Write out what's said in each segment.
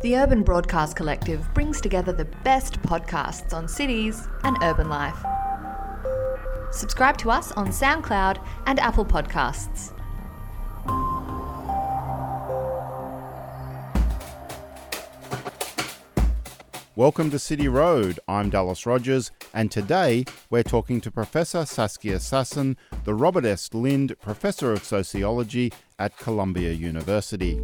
The Urban Broadcast Collective brings together the best podcasts on cities and urban life. Subscribe to us on SoundCloud and Apple Podcasts. Welcome to City Road. I'm Dallas Rogers, and today we're talking to Professor Saskia Sassen, the Robert S. Lynd Professor of Sociology at Columbia University.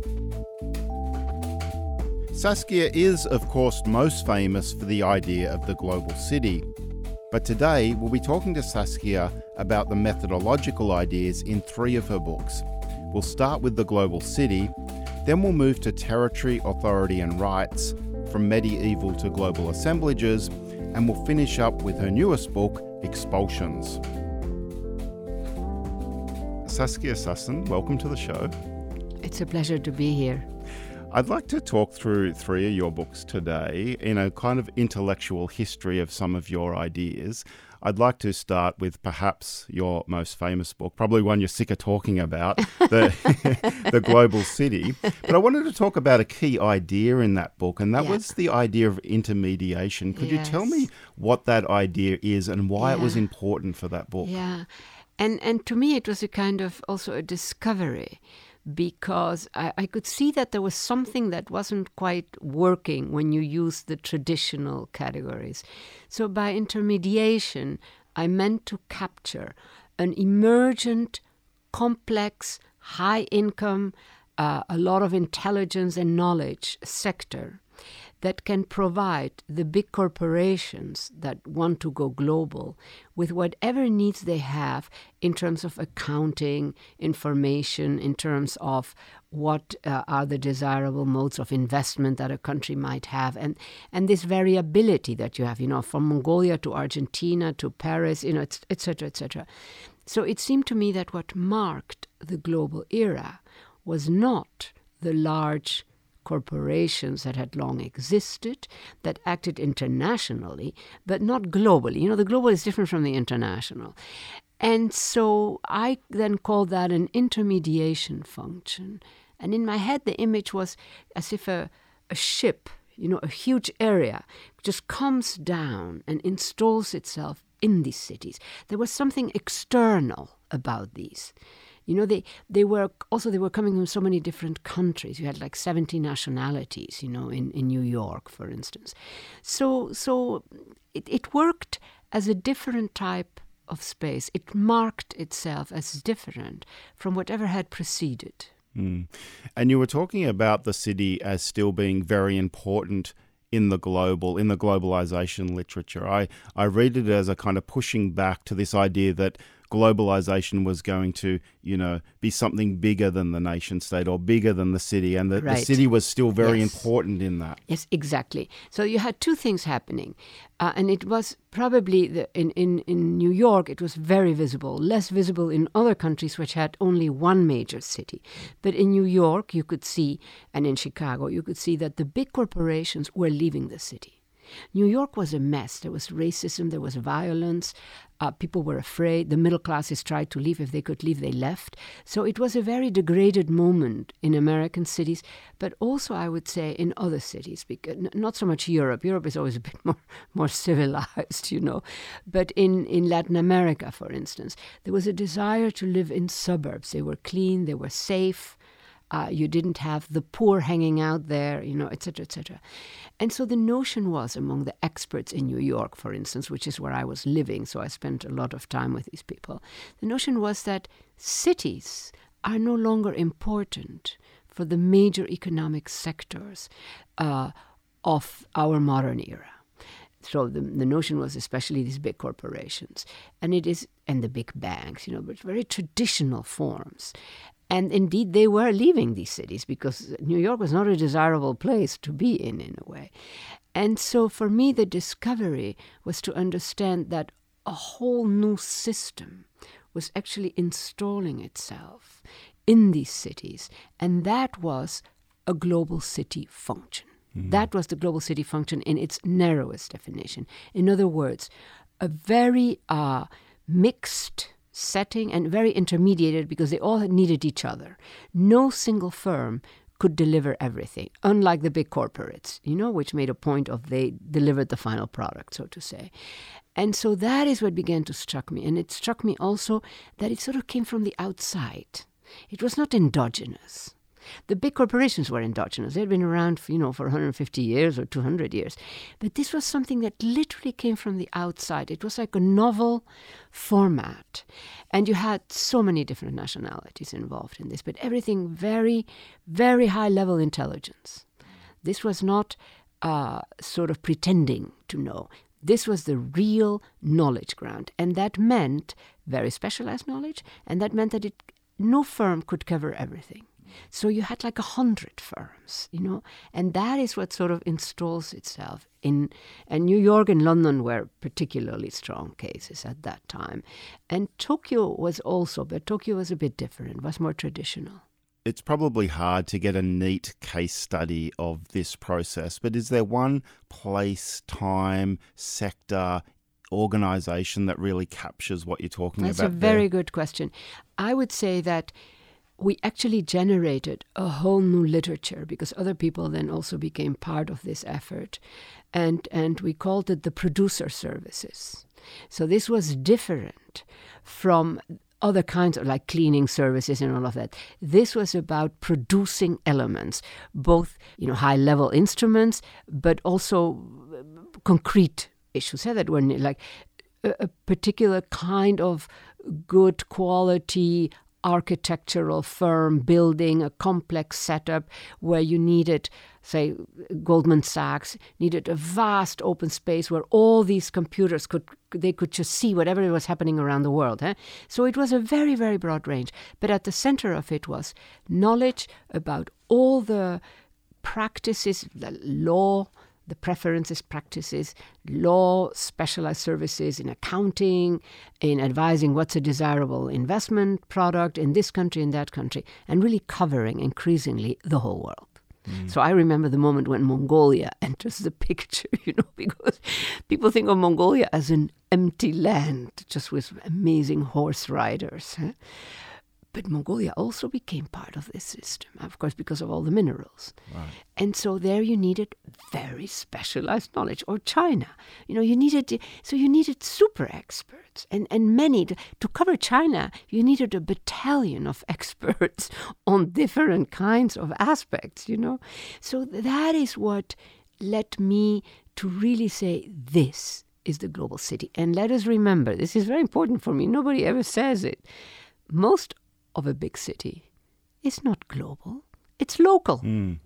Saskia is, of course, most famous for the idea of the global city. But today we'll be talking to Saskia about the methodological ideas in three of her books. We'll start with the global city, then we'll move to territory, authority, and rights, from medieval to global assemblages, and we'll finish up with her newest book, Expulsions. Saskia Sassen, welcome to the show. It's a pleasure to be here. I'd like to talk through three of your books today in a kind of intellectual history of some of your ideas. I'd like to start with perhaps your most famous book, probably one you're sick of talking about, the, the Global City. But I wanted to talk about a key idea in that book, and that yeah. was the idea of intermediation. Could yes. you tell me what that idea is and why yeah. it was important for that book? Yeah. And and to me it was a kind of also a discovery because I, I, could see that there was something that wasn't quite working when you use the traditional categories. So, by intermediation, I meant to capture an emergent, complex, high income, uh, a lot of intelligence and knowledge sector that can provide the big corporations that want to go global with whatever needs they have in terms of accounting, information, in terms of what uh, are the desirable modes of investment that a country might have, and, and this variability that you have, you know, from Mongolia to Argentina to Paris, you know, etc., etc. So it seemed to me that what marked the global era was not the large corporations that had long existed, that acted internationally, but not globally. You know, the global is different from the international. And so I then called that an intermediation function. And in my head, the image was as if a, a ship, you know, a huge area, just comes down and installs itself in these cities. There was something external about these. You know, they, they were also they were coming from so many different countries. You had like 70 nationalities, you know, in, in New York, for instance. So so it, it worked as a different type of space. It marked itself as different from whatever had preceded. Mm. And you were talking about the city as still being very important in the global in the globalization literature. I, I read it as a kind of pushing back to this idea that globalization was going to, you know, be something bigger than the nation state or bigger than the city, and that right. the city was still very yes. important in that. Yes, exactly. So you had two things happening, uh, and it was probably the, in, in, in New York, it was very visible, less visible in other countries which had only one major city. But in New York, you could see, and in Chicago, you could see that the big corporations were leaving the city. New York was a mess. There was racism, there was violence. Uh, people were afraid. The middle classes tried to leave. If they could leave, they left. So it was a very degraded moment in American cities, but also, I would say, in other cities. Because not so much Europe. Europe is always a bit more more civilized, you know. But in in Latin America, for instance, there was a desire to live in suburbs. They were clean. They were safe. Uh, you didn't have the poor hanging out there, you know, etc., etc. And so the notion was among the experts in New York, for instance, which is where I was living, so I spent a lot of time with these people. The notion was that cities are no longer important for the major economic sectors uh, of our modern era. So the, the notion was especially these big corporations, and it is and the big banks, you know, but very traditional forms. And indeed, they were leaving these cities because New York was not a desirable place to be in, in a way. And so for me, the discovery was to understand that a whole new system was actually installing itself in these cities. And that was a global city function. Mm-hmm. That was the global city function in its narrowest definition. In other words, a very uh, mixed setting and very intermediated because they all needed each other. No single firm could deliver everything, unlike the big corporates, you know, which made a point of they delivered the final product, so to say. And so that is what began to struck me. And it struck me also that it sort of came from the outside. It was not endogenous. The big corporations were endogenous. They had been around, for, you know, for 150 years or 200 years. But this was something that literally came from the outside. It was like a novel format. And you had so many different nationalities involved in this, but everything very, very high level intelligence. This was not uh, sort of pretending to know. This was the real knowledge ground. And that meant very specialized knowledge, and that meant that it, no firm could cover everything. So you had like a hundred firms, you know, and that is what sort of installs itself in. And New York and London were particularly strong cases at that time, and Tokyo was also, but Tokyo was a bit different, was more traditional. It's probably hard to get a neat case study of this process, but is there one place, time, sector, organization that really captures what you're talking That's about? That's a very there? good question. I would say that we actually generated a whole new literature because other people then also became part of this effort. And, and we called it the producer services. So this was different from other kinds of like cleaning services and all of that. This was about producing elements, both you know high level instruments, but also uh, concrete issues. That were like a particular kind of good quality architectural firm building a complex setup where you needed say goldman sachs needed a vast open space where all these computers could they could just see whatever was happening around the world eh? so it was a very very broad range but at the center of it was knowledge about all the practices the law the preferences, practices, law, specialized services in accounting, in advising what's a desirable investment product in this country, in that country, and really covering increasingly the whole world. Mm. So I remember the moment when Mongolia enters the picture, you know, because people think of Mongolia as an empty land, just with amazing horse riders. Huh? But Mongolia also became part of this system, of course, because of all the minerals. Right. And so there you needed very specialized knowledge. Or China, you know, you needed so you needed super experts, and and many to, to cover China, you needed a battalion of experts on different kinds of aspects. You know, so that is what led me to really say this is the global city. And let us remember, this is very important for me. Nobody ever says it. Most of a big city is not global, it's local. Mm.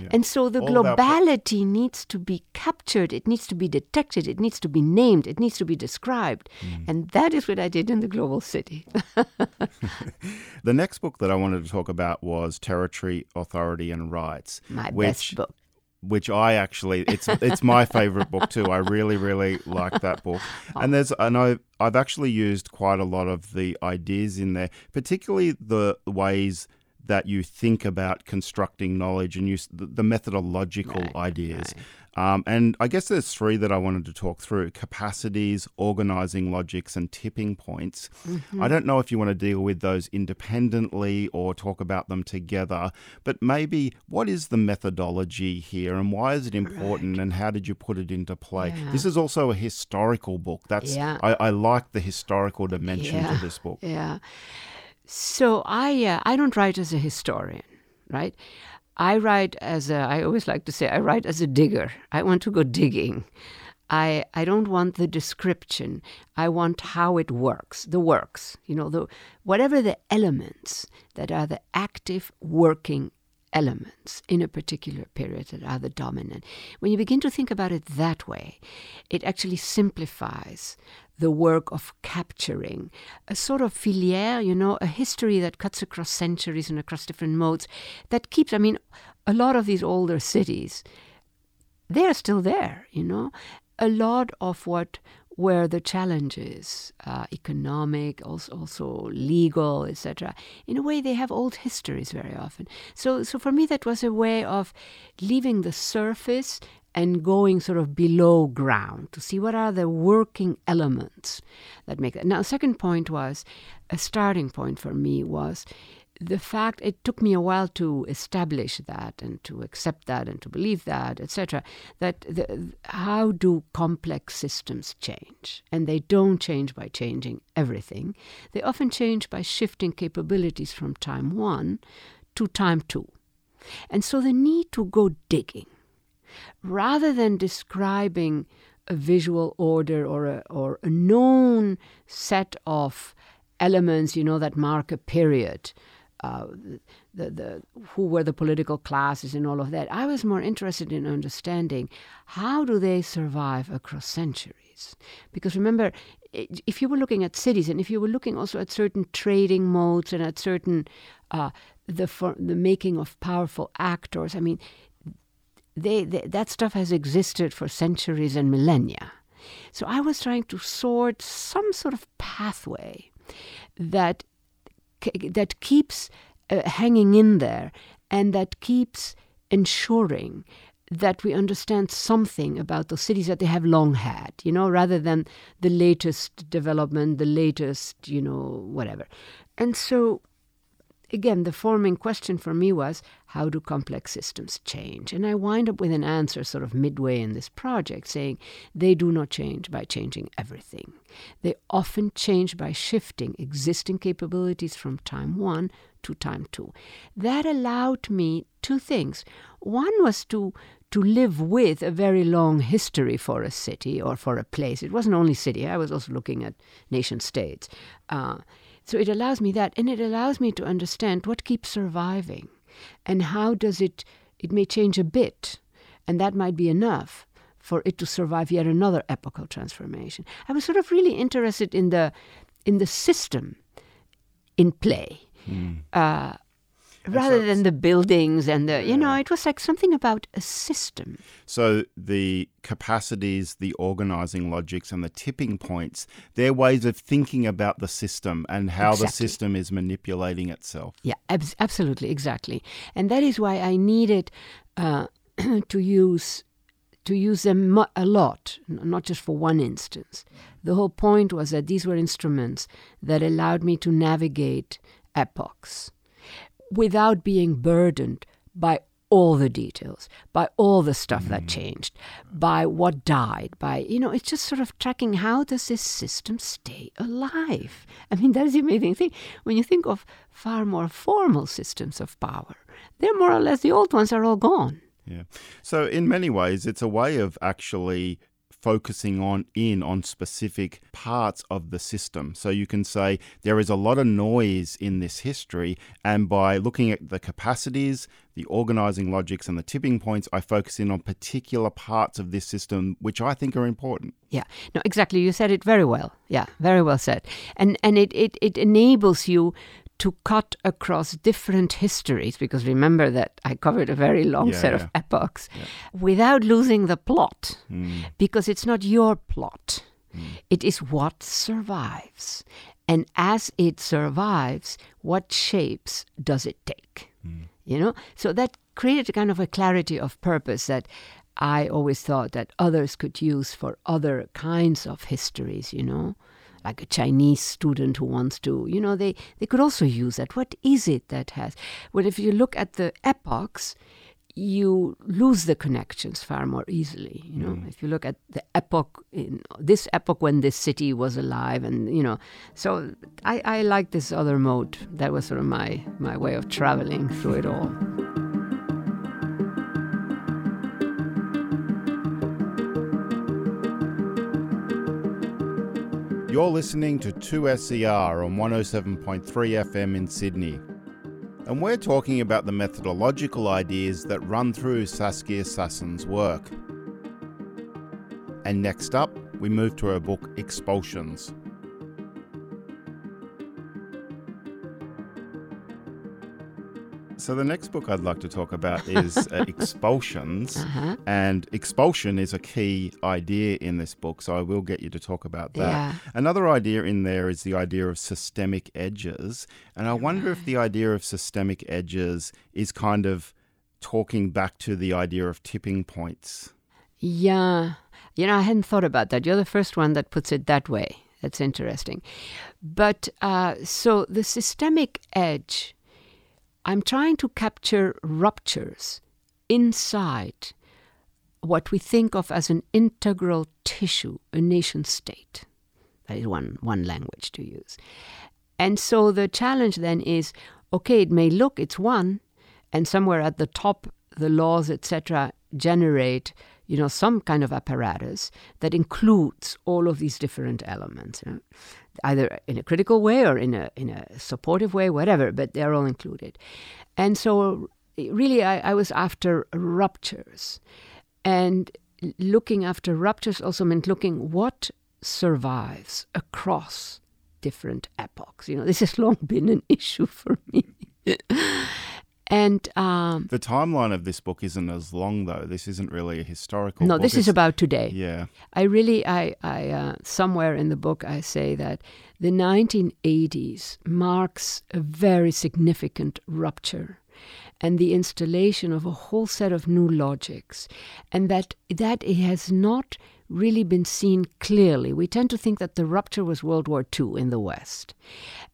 Yeah. And so the All globality needs to be captured, it needs to be detected, it needs to be named, it needs to be described. Mm. And that is what I did in the global city. the next book that I wanted to talk about was Territory, Authority and Rights. My which, best book which I actually it's it's my favorite book too. I really really like that book. And there's I know I've actually used quite a lot of the ideas in there, particularly the ways that you think about constructing knowledge and use the, the methodological right, ideas. Right. Um, and I guess there's three that I wanted to talk through capacities, organizing logics, and tipping points. Mm-hmm. I don't know if you want to deal with those independently or talk about them together, but maybe what is the methodology here and why is it important right. and how did you put it into play? Yeah. This is also a historical book. That's yeah. I, I, like the historical dimension yeah. to this book. Yeah. So I uh, I don't write as a historian, right? I write as a, I always like to say, I write as a digger. I want to go digging. I, I don't want the description. I want how it works, the works, you know, the, whatever the elements that are the active working elements in a particular period that are the dominant. When you begin to think about it that way, it actually simplifies the work of capturing a sort of filière, you know, a history that cuts across centuries and across different modes that keeps, I mean, a lot of these older cities, they're still there, you know. A lot of what were the challenges, uh, economic, also, also legal, etc. In a way, they have old histories very often. So, so for me, that was a way of leaving the surface and going sort of below ground to see what are the working elements that make that. Now, second point was a starting point for me was the fact it took me a while to establish that and to accept that and to believe that etc that the, how do complex systems change? And they don't change by changing everything. They often change by shifting capabilities from time 1 to time 2 and so the need to go digging rather than describing a visual order or a, or a known set of elements, you know, that mark a period, uh, the, the, who were the political classes and all of that. I was more interested in understanding how do they survive across centuries. Because remember, if you were looking at cities and if you were looking also at certain trading modes and at certain uh, the for, the making of powerful actors, I mean, they, they, that stuff has existed for centuries and millennia. So I was trying to sort some sort of pathway that that keeps uh, hanging in there and that keeps ensuring that we understand something about those cities that they have long had, you know, rather than the latest development, the latest, you know, whatever. And so again, the forming question for me was how do complex systems change? And I wind up with an answer sort of midway in this project saying they do not change by changing everything. They often change by shifting existing capabilities from time one to time two. That allowed me two things. One was to to live with a very long history for a city or for a place. It wasn't only city. I was also looking at nation states. Uh, so it allows me that, and it allows me to understand what keeps surviving and how does it, it may change a bit, and that might be enough for it to survive yet another epochal transformation. I was sort of really interested in the, in the system in play. Mm. Uh, rather so than the buildings and the you know it was like something about a system. So the capacities the organizing logics and the tipping points they're ways of thinking about the system and how exactly. the system is manipulating itself. Yeah ab- absolutely exactly. And that is why i needed uh, to use to use them a lot, not just for one instance. The whole point was that these were instruments that allowed me to navigate epochs without being burdened by all the details, by all the stuff mm. that changed, by what died, by, you know, it's just sort of tracking how does this system stay alive? I mean, that is the amazing thing. When you think of far more formal systems of power, they're more or less the old ones are all gone. Yeah. So, in many ways, it's a way of actually focusing on in on specific parts of the system. So you can say there is a lot of noise in this history, and by looking at the capacities, the organizing logics, and the tipping points, I focus in on particular parts of this system which I think are important. Yeah, no, exactly. You said it very well. Yeah, very well said. And and it it, it enables you to cut across different histories, because remember that I covered a very long yeah, set yeah. of epochs, yeah. without losing the plot, mm. because it's not your plot. Mm. It is what survives. And as it survives, what shapes does it take? Mm. You know? So that created a kind of a clarity of purpose that I always thought that others could use for other kinds of histories, you know? Like a Chinese student who wants to, you know, they, they could also use that. What is it that has? Well, if you look at the epochs, you lose the connections far more easily. You know, mm. if you look at the epoch in this epoch when this city was alive, and you know, so I, I like this other mode. That was sort of my my way of traveling through it all. You're listening to 2SER on 107.3 FM in Sydney. And we're talking about the methodological ideas that run through Saskia Sassen's work. And next up, we move to her book Expulsions. So the next book I'd like to talk about is uh, Expulsions, uh-huh. and expulsion is a key idea in this book. So I will get you to talk about that. Yeah. Another idea in there is the idea of systemic edges, and I wonder if the idea of systemic edges is kind of talking back to the idea of tipping points. Yeah, you know, I hadn't thought about that. You're the first one that puts it that way. That's interesting. But uh, so the systemic edge I'm trying to capture ruptures inside what we think of as an integral tissue, a nation state. That is one, one language to use. And so the challenge then is okay, it may look it's one, and somewhere at the top, the laws, etc., generate you know some kind of apparatus that includes all of these different elements you know, either in a critical way or in a in a supportive way whatever but they're all included and so really I, I was after ruptures and looking after ruptures also meant looking what survives across different epochs. You know, this has long been an issue for me. And um, the timeline of this book isn't as long, though. This isn't really a historical. No, book. this it's, is about today. Yeah, I really, I, I uh, somewhere in the book, I say that the 1980s marks a very significant rupture and the installation of a whole set of new logics, and that that it has not really been seen clearly. We tend to think that the rupture was World War II in the West,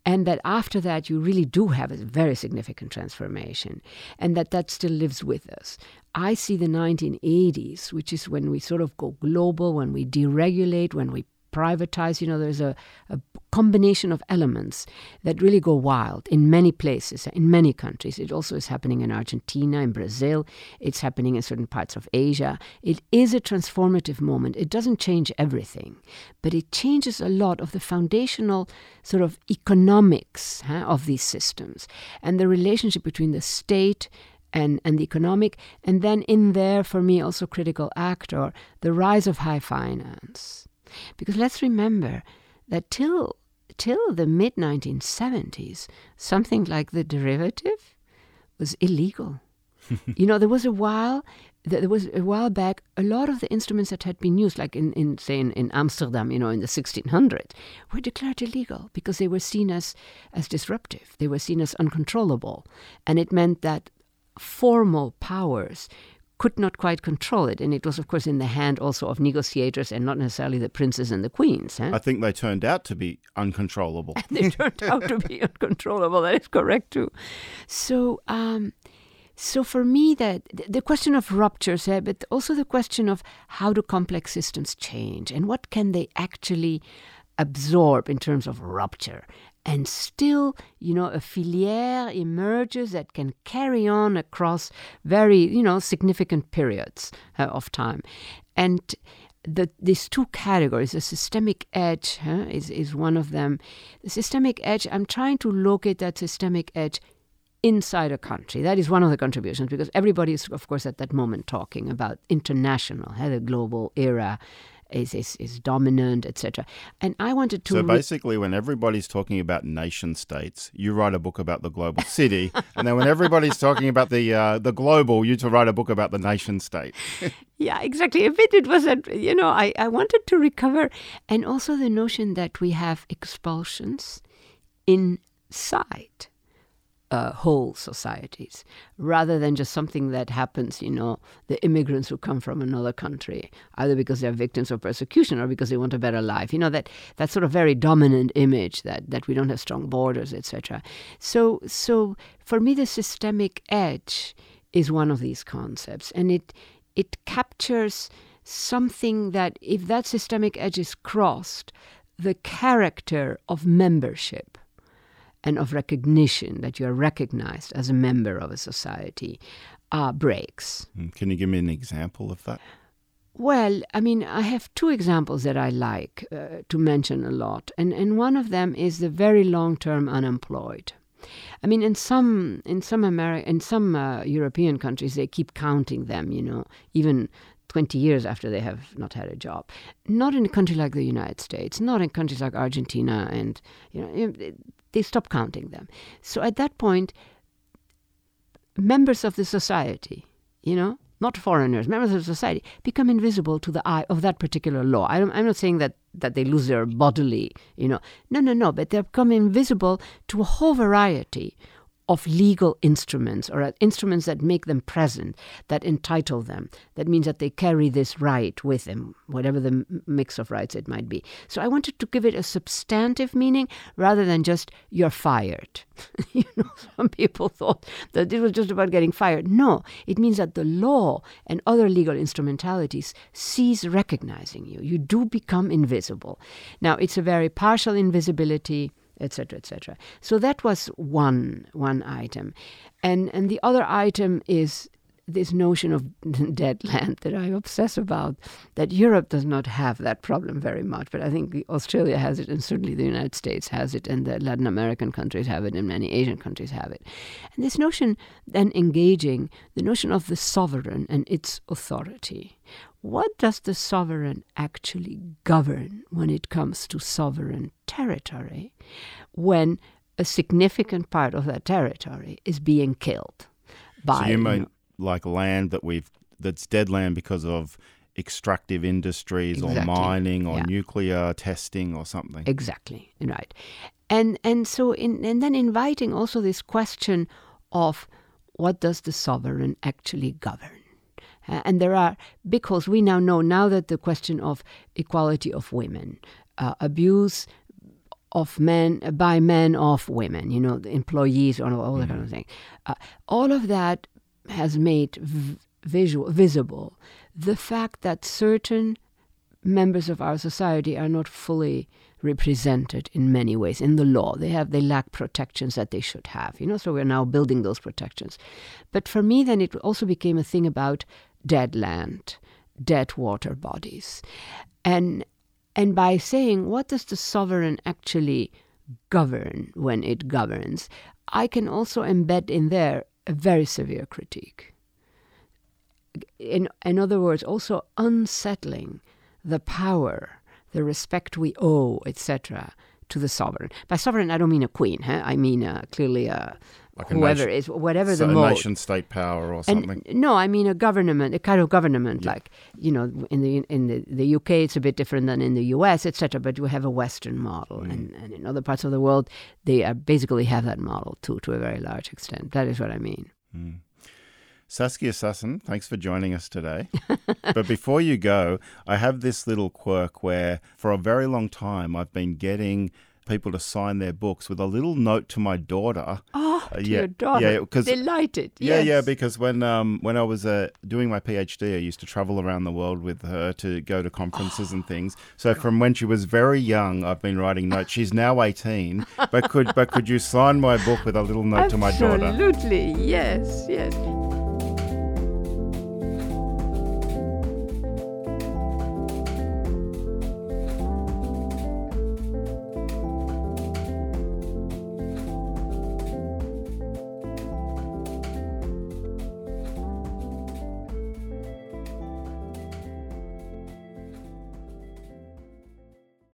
and that after that you really do have a very significant transformation, and that that still lives with us. I see the 1980s, which is when we sort of go global, when we deregulate, when we privatize. You know, there's a, a combination of elements that really go wild in many places, in many countries. It also is happening in Argentina, in Brazil. It's happening in certain parts of Asia. It is a transformative moment. It doesn't change everything, but it changes a lot of the foundational sort of economics huh, of these systems and the relationship between the state and, and the economic, and then in there, for me, also critical actor, the rise of high finance. Because let's remember that till till the mid 1970s, something like the derivative was illegal. you know, there was a while there was a while back a lot of the instruments that had been used, like in, in say in, in Amsterdam, you know, in the 1600s, were declared illegal because they were seen as as disruptive. They were seen as uncontrollable, and it meant that formal powers could not quite control it. And it was, of course, in the hand also of negotiators and not necessarily the princes and the queens. I think they turned out to be uncontrollable. they turned out to be uncontrollable. That is correct, too. So, um, so for me, that the question of ruptures, uh, but also the question of how do complex systems change and what can they actually absorb in terms of rupture and still, you know, a filière emerges that can carry on across very, you know, significant periods uh, of time. And the, these two categories, the systemic edge huh, is, is one of them. The systemic edge, I'm trying to locate that systemic edge inside a country. That is one of the contributions because everybody is, of course, at that moment talking about international, huh, the global era is, is, is dominant, etc. And I wanted to. So basically, when everybody's talking about nation states, you write a book about the global city, and then when everybody's talking about the uh, the global, you to write a book about the nation state. yeah, exactly. A bit it was a you know I, I wanted to recover, and also the notion that we have expulsions inside uh, whole societies rather than just something that happens, you know, the immigrants who come from another country, either because they're victims of persecution or because they want a better life. You know, that, that sort of very dominant image that, that we don't have strong borders, etc. So, so for me, the systemic edge is one of these concepts, and it, it captures something that, if that systemic edge is crossed, the character of membership and of recognition that you are recognized as a member of a society uh, breaks. Hmm, can you give me an example of that? Well, I mean, I have two examples that I like uh, to mention a lot, and, and one of them is the very long-term unemployed. I mean, in some in some Ameri- in some uh, European countries, they keep counting them. You know, even 20 years after they have not had a job. Not in a country like the United States, not in countries like Argentina, and you know, they stop counting them. So at that point, members of the society, you know, not foreigners, members of society, become invisible to the eye of that particular law. I am not saying that, that they lose their bodily, you know, no, no, no, but they become invisible to a whole variety of legal instruments or instruments that make them present, that entitle them. That means that they carry this right with them, whatever the mix of rights it might be. So I wanted to give it a substantive meaning rather than just you're fired. you know, some people thought that it was just about getting fired. No, it means that the law and other legal instrumentalities cease recognizing you. You do become invisible. Now, it's a very partial invisibility etc etc so that was one one item and and the other item is this notion of dead land that I obsess about, that Europe does not have that problem very much, but I think Australia has it, and certainly the United States has it, and the Latin American countries have it, and many Asian countries have it. And this notion, then engaging the notion of the sovereign and its authority. What does the sovereign actually govern when it comes to sovereign territory, when a significant part of that territory is being killed? By, so you mean like land that we've that's dead land because of extractive industries exactly. or mining or yeah. nuclear testing or something. Exactly, right. And and so in, and then inviting also this question of what does the sovereign actually govern? Uh, and there are because we now know now that the question of equality of women, uh, abuse of men by men of women, you know, the employees or all that mm-hmm. kind of mm-hmm. thing, uh, all of that has made v- visual, visible the fact that certain members of our society are not fully represented in many ways in the law. They have they lack protections that they should have. You know, so we're now building those protections. But for me, then it also became a thing about dead land, dead water bodies, and and by saying what does the sovereign actually govern when it governs, I can also embed in there a very severe critique. In, in other words, also unsettling the power, the respect we owe, etc., to the sovereign. By sovereign, I don't mean a queen. Huh? I mean uh, clearly a like whoever nation, is whatever so the mode. nation state power or something. And, no, I mean a government, a kind of government. Yeah. Like you know, in the in the, the UK, it's a bit different than in the US, etc. But we have a Western model, mm. and, and in other parts of the world, they are basically have that model too, to a very large extent. That is what I mean. Mm. Saskia Sassen, thanks for joining us today. but before you go, I have this little quirk where for a very long time I've been getting people to sign their books with a little note to my daughter. Oh, uh, yeah, your daughter. Yeah, because delighted. Yeah, yes. yeah, because when um when I was uh, doing my PhD, I used to travel around the world with her to go to conferences oh. and things. So from when she was very young, I've been writing notes. She's now eighteen, but could but could you sign my book with a little note Absolutely. to my daughter? Absolutely, yes, yes.